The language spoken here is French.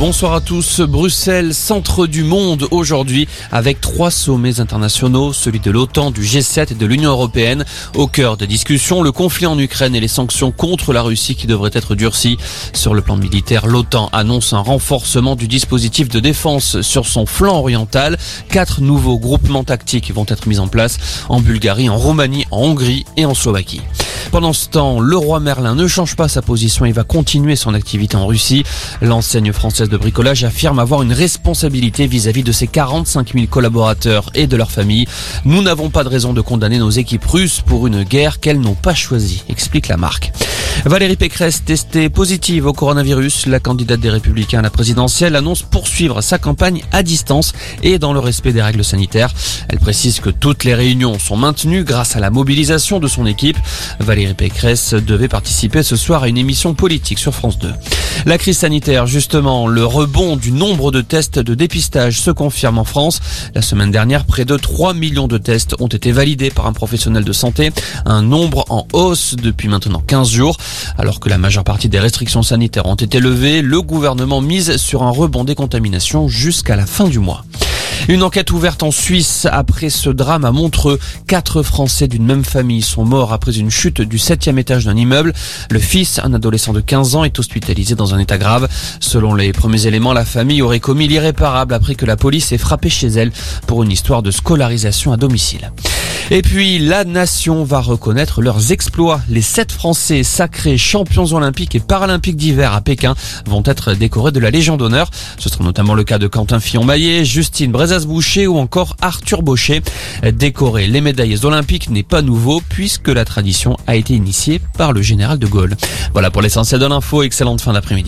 Bonsoir à tous. Bruxelles, centre du monde aujourd'hui, avec trois sommets internationaux, celui de l'OTAN, du G7 et de l'Union européenne. Au cœur des discussions, le conflit en Ukraine et les sanctions contre la Russie qui devraient être durcies. Sur le plan militaire, l'OTAN annonce un renforcement du dispositif de défense sur son flanc oriental. Quatre nouveaux groupements tactiques vont être mis en place en Bulgarie, en Roumanie, en Hongrie et en Slovaquie. Pendant ce temps, le roi Merlin ne change pas sa position et va continuer son activité en Russie. L'enseigne française de bricolage affirme avoir une responsabilité vis-à-vis de ses 45 000 collaborateurs et de leurs familles. Nous n'avons pas de raison de condamner nos équipes russes pour une guerre qu'elles n'ont pas choisie, explique la marque. Valérie Pécresse, testée positive au coronavirus, la candidate des Républicains à la présidentielle annonce poursuivre sa campagne à distance et dans le respect des règles sanitaires. Elle précise que toutes les réunions sont maintenues grâce à la mobilisation de son équipe. Valérie Pécresse devait participer ce soir à une émission politique sur France 2. La crise sanitaire, justement, le rebond du nombre de tests de dépistage se confirme en France. La semaine dernière, près de 3 millions de tests ont été validés par un professionnel de santé, un nombre en hausse depuis maintenant 15 jours. Alors que la majeure partie des restrictions sanitaires ont été levées, le gouvernement mise sur un rebond des contaminations jusqu'à la fin du mois. Une enquête ouverte en Suisse après ce drame à Montreux. Quatre Français d'une même famille sont morts après une chute du septième étage d'un immeuble. Le fils, un adolescent de 15 ans, est hospitalisé dans un état grave. Selon les premiers éléments, la famille aurait commis l'irréparable après que la police ait frappé chez elle pour une histoire de scolarisation à domicile. Et puis, la nation va reconnaître leurs exploits. Les sept Français sacrés champions olympiques et paralympiques d'hiver à Pékin vont être décorés de la Légion d'honneur. Ce sera notamment le cas de Quentin Fillon-Maillet, Justine Brezas-Boucher ou encore Arthur Baucher. Décorer les médailles olympiques n'est pas nouveau puisque la tradition a été initiée par le général de Gaulle. Voilà pour l'essentiel de l'info. Excellente fin d'après-midi.